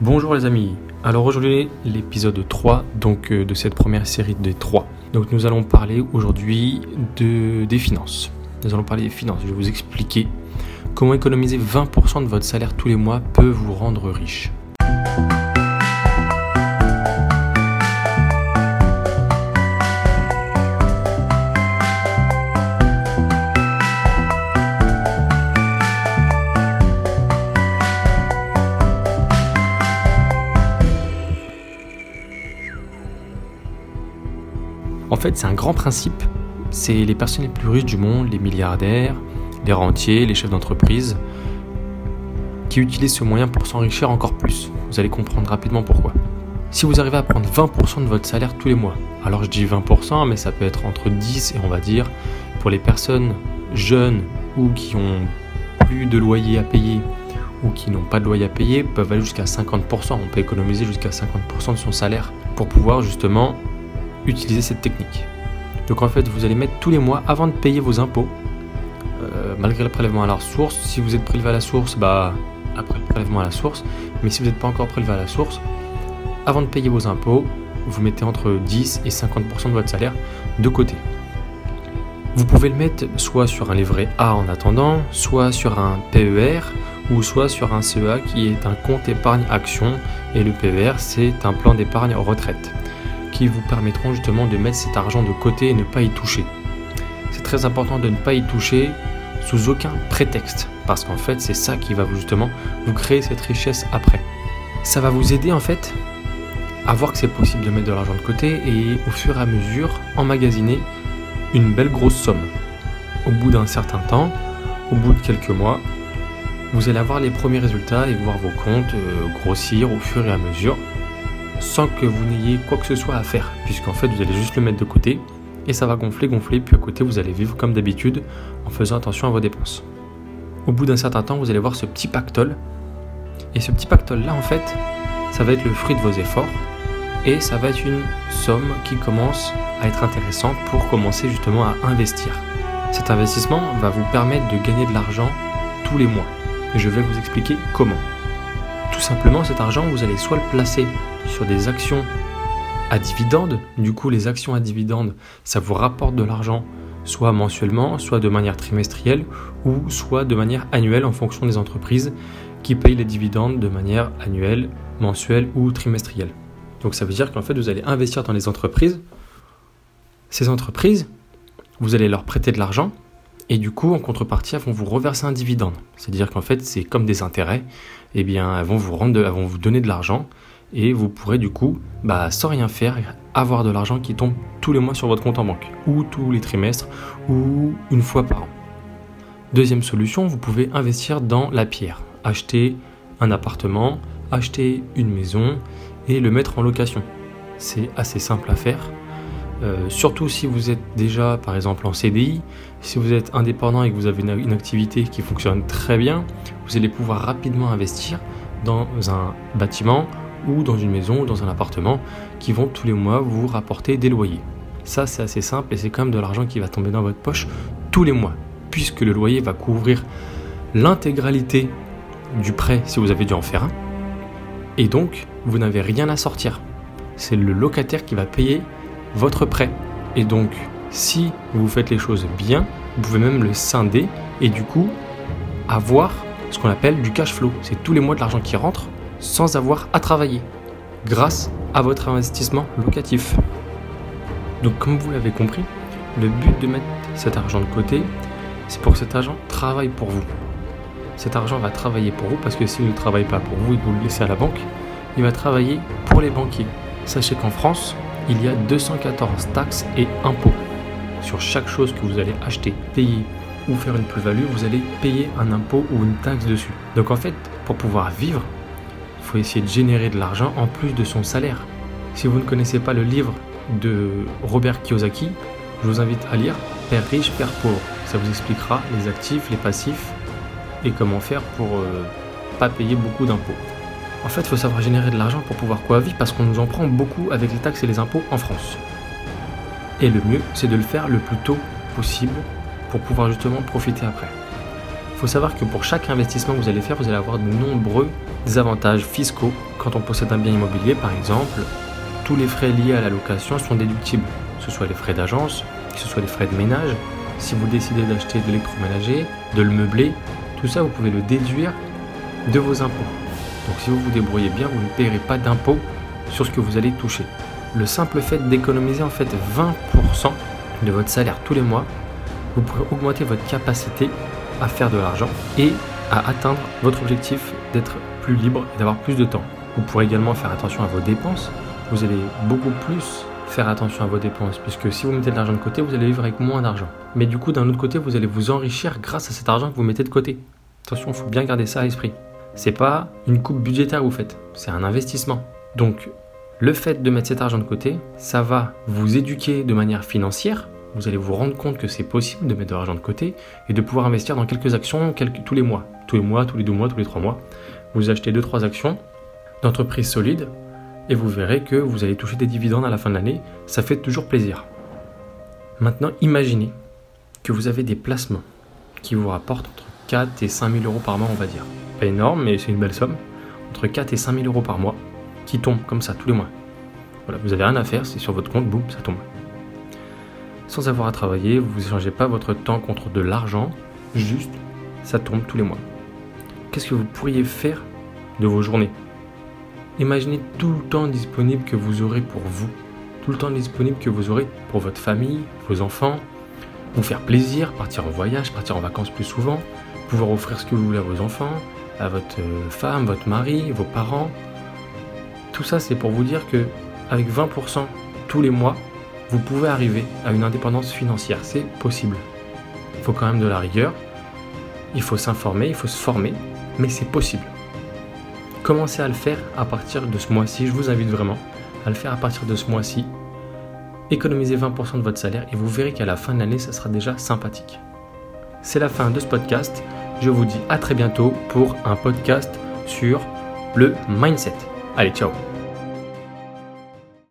Bonjour les amis, alors aujourd'hui l'épisode 3 donc euh, de cette première série des 3. Donc nous allons parler aujourd'hui de, des finances. Nous allons parler des finances, je vais vous expliquer comment économiser 20% de votre salaire tous les mois peut vous rendre riche. Fait, c'est un grand principe. C'est les personnes les plus riches du monde, les milliardaires, les rentiers, les chefs d'entreprise, qui utilisent ce moyen pour s'enrichir encore plus. Vous allez comprendre rapidement pourquoi. Si vous arrivez à prendre 20% de votre salaire tous les mois, alors je dis 20%, mais ça peut être entre 10 et on va dire, pour les personnes jeunes ou qui ont plus de loyer à payer ou qui n'ont pas de loyer à payer, peuvent aller jusqu'à 50%. On peut économiser jusqu'à 50% de son salaire pour pouvoir justement utiliser cette technique. Donc en fait, vous allez mettre tous les mois, avant de payer vos impôts, euh, malgré le prélèvement à la source, si vous êtes prélevé à la source, bah après le prélèvement à la source, mais si vous n'êtes pas encore prélevé à la source, avant de payer vos impôts, vous mettez entre 10 et 50% de votre salaire de côté. Vous pouvez le mettre soit sur un livret A en attendant, soit sur un PER, ou soit sur un CEA qui est un compte épargne action, et le PER c'est un plan d'épargne retraite qui vous permettront justement de mettre cet argent de côté et ne pas y toucher. C'est très important de ne pas y toucher sous aucun prétexte, parce qu'en fait c'est ça qui va justement vous créer cette richesse après. Ça va vous aider en fait à voir que c'est possible de mettre de l'argent de côté et au fur et à mesure emmagasiner une belle grosse somme. Au bout d'un certain temps, au bout de quelques mois, vous allez avoir les premiers résultats et voir vos comptes euh, grossir au fur et à mesure sans que vous n'ayez quoi que ce soit à faire, puisqu'en fait vous allez juste le mettre de côté et ça va gonfler, gonfler, puis à côté vous allez vivre comme d'habitude en faisant attention à vos dépenses. Au bout d'un certain temps, vous allez voir ce petit pactole, et ce petit pactole là en fait, ça va être le fruit de vos efforts, et ça va être une somme qui commence à être intéressante pour commencer justement à investir. Cet investissement va vous permettre de gagner de l'argent tous les mois, et je vais vous expliquer comment. Tout simplement, cet argent, vous allez soit le placer sur des actions à dividendes. Du coup, les actions à dividendes, ça vous rapporte de l'argent soit mensuellement, soit de manière trimestrielle, ou soit de manière annuelle en fonction des entreprises qui payent les dividendes de manière annuelle, mensuelle ou trimestrielle. Donc ça veut dire qu'en fait, vous allez investir dans les entreprises. Ces entreprises, vous allez leur prêter de l'argent, et du coup, en contrepartie, elles vont vous reverser un dividende. C'est-à-dire qu'en fait, c'est comme des intérêts. Eh bien, elles vont vous, rendre vont vous donner de l'argent et vous pourrez du coup, bah, sans rien faire, avoir de l'argent qui tombe tous les mois sur votre compte en banque, ou tous les trimestres, ou une fois par an. Deuxième solution, vous pouvez investir dans la pierre, acheter un appartement, acheter une maison et le mettre en location. C'est assez simple à faire. Euh, surtout si vous êtes déjà par exemple en CDI, si vous êtes indépendant et que vous avez une activité qui fonctionne très bien, vous allez pouvoir rapidement investir dans un bâtiment ou dans une maison ou dans un appartement qui vont tous les mois vous rapporter des loyers. Ça, c'est assez simple et c'est quand même de l'argent qui va tomber dans votre poche tous les mois, puisque le loyer va couvrir l'intégralité du prêt si vous avez dû en faire un. Et donc, vous n'avez rien à sortir. C'est le locataire qui va payer votre prêt. Et donc, si vous faites les choses bien, vous pouvez même le scinder et du coup avoir ce qu'on appelle du cash flow. C'est tous les mois de l'argent qui rentre sans avoir à travailler, grâce à votre investissement locatif. Donc comme vous l'avez compris, le but de mettre cet argent de côté, c'est pour que cet argent travaille pour vous. Cet argent va travailler pour vous parce que s'il ne travaille pas pour vous et que vous le laissez à la banque, il va travailler pour les banquiers. Sachez qu'en France, il y a 214 taxes et impôts. Sur chaque chose que vous allez acheter, payer ou faire une plus-value, vous allez payer un impôt ou une taxe dessus. Donc en fait, pour pouvoir vivre, faut essayer de générer de l'argent en plus de son salaire. Si vous ne connaissez pas le livre de Robert Kiyosaki, je vous invite à lire Père riche, Père pauvre. Ça vous expliquera les actifs, les passifs et comment faire pour euh, pas payer beaucoup d'impôts. En fait, il faut savoir générer de l'argent pour pouvoir quoi vivre parce qu'on nous en prend beaucoup avec les taxes et les impôts en France. Et le mieux, c'est de le faire le plus tôt possible pour pouvoir justement profiter après faut savoir que pour chaque investissement que vous allez faire, vous allez avoir de nombreux avantages fiscaux. Quand on possède un bien immobilier, par exemple, tous les frais liés à la location sont déductibles, que ce soit les frais d'agence, que ce soit les frais de ménage. Si vous décidez d'acheter de l'électroménager, de le meubler, tout ça, vous pouvez le déduire de vos impôts. Donc si vous vous débrouillez bien, vous ne paierez pas d'impôts sur ce que vous allez toucher. Le simple fait d'économiser en fait 20% de votre salaire tous les mois, vous pourrez augmenter votre capacité à faire de l'argent et à atteindre votre objectif d'être plus libre et d'avoir plus de temps. Vous pourrez également faire attention à vos dépenses. Vous allez beaucoup plus faire attention à vos dépenses puisque si vous mettez de l'argent de côté, vous allez vivre avec moins d'argent. Mais du coup, d'un autre côté, vous allez vous enrichir grâce à cet argent que vous mettez de côté. Attention, il faut bien garder ça à l'esprit. C'est pas une coupe budgétaire que vous faites, c'est un investissement. Donc, le fait de mettre cet argent de côté, ça va vous éduquer de manière financière. Vous allez vous rendre compte que c'est possible de mettre de l'argent de côté et de pouvoir investir dans quelques actions tous les mois. Tous les mois, tous les deux mois, tous les trois mois. Vous achetez deux, trois actions d'entreprises solides et vous verrez que vous allez toucher des dividendes à la fin de l'année. Ça fait toujours plaisir. Maintenant, imaginez que vous avez des placements qui vous rapportent entre 4 et 5 000 euros par mois, on va dire. Pas énorme, mais c'est une belle somme. Entre 4 et 5 000 euros par mois qui tombent comme ça tous les mois. Voilà, vous n'avez rien à faire, c'est sur votre compte, boum, ça tombe. Sans avoir à travailler, vous n'échangez pas votre temps contre de l'argent, juste ça tombe tous les mois. Qu'est-ce que vous pourriez faire de vos journées? Imaginez tout le temps disponible que vous aurez pour vous, tout le temps disponible que vous aurez pour votre famille, vos enfants, vous faire plaisir, partir en voyage, partir en vacances plus souvent, pouvoir offrir ce que vous voulez à vos enfants, à votre femme, votre mari, vos parents. Tout ça, c'est pour vous dire que avec 20% tous les mois, vous pouvez arriver à une indépendance financière. C'est possible. Il faut quand même de la rigueur, il faut s'informer, il faut se former, mais c'est possible. Commencez à le faire à partir de ce mois-ci. Je vous invite vraiment à le faire à partir de ce mois-ci. Économisez 20% de votre salaire et vous verrez qu'à la fin de l'année, ça sera déjà sympathique. C'est la fin de ce podcast. Je vous dis à très bientôt pour un podcast sur le mindset. Allez, ciao